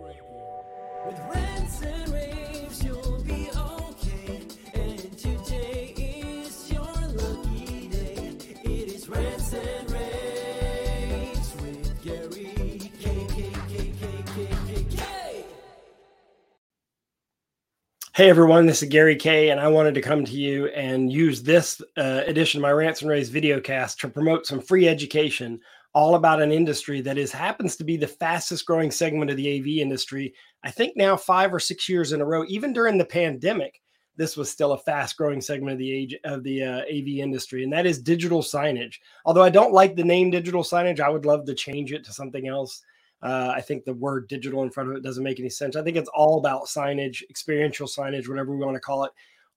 With rants and raves, you'll be okay. And today is your lucky day. It is rants and raves with Gary Kayye K K K K K K. Hey everyone, this is Gary Kayye, and I wanted to come to you and use this uh, edition of my Rants and Raves videocast to promote some free education all about an industry that is happens to be the fastest growing segment of the AV industry. I think now five or six years in a row, even during the pandemic, this was still a fast growing segment of the age of the uh, AV industry, and that is digital signage. Although I don't like the name digital signage, I would love to change it to something else. Uh, I think the word digital in front of it doesn't make any sense. I think it's all about signage, experiential signage, whatever we want to call it.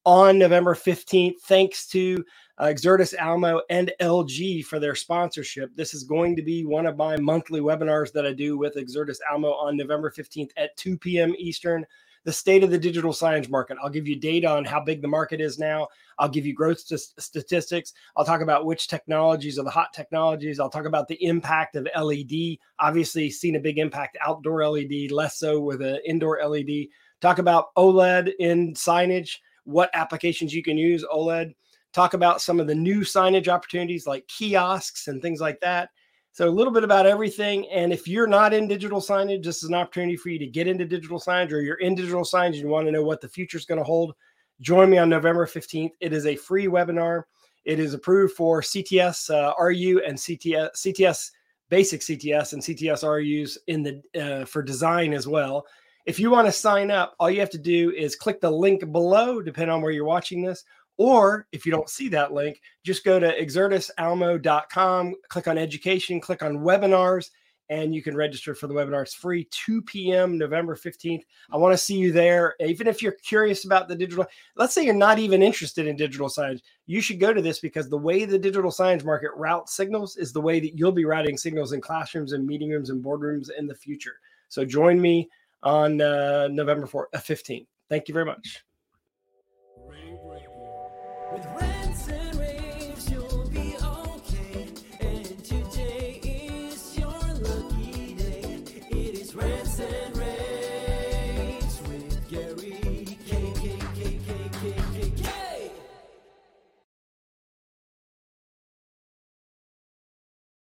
On November 15th, thanks to uh, Exertis Almo and LG for their sponsorship. This is going to be one of my monthly webinars that I do with Exertis Almo on November 15th at 2 p.m. Eastern. The state of the digital signage market. I'll give you data on how big the market is now. I'll give you growth st- statistics. I'll talk about which technologies are the hot technologies. I'll talk about the impact of LED. Obviously, seen a big impact outdoor LED, less so with an indoor LED. Talk about OLED in signage, what applications you can use OLED talk about some of the new signage opportunities like kiosks and things like that. So a little bit about everything. And if you're not in digital signage, this is an opportunity for you to get into digital signage or you're in digital signage and you want to know what the future is going to hold. Join me on November 15th. It is a free webinar. It is approved for CTS uh, RU and CTS CTS basic CTS and CTS RUs in the uh, for design as well. If you want to sign up, all you have to do is click the link below, depending on where you're watching this, or if you don't see that link, just go to exertisalmo.com, click on education, click on webinars, and you can register for the webinar. It's free, 2 p.m. November 15th. I want to see you there. Even if you're curious about the digital, let's say you're not even interested in digital signage, you should go to this because the way the digital signage market routes signals is the way that you'll be routing signals in classrooms and meeting rooms and boardrooms in the future. So join me on uh, November 4th, uh, 15th. Thank you very much.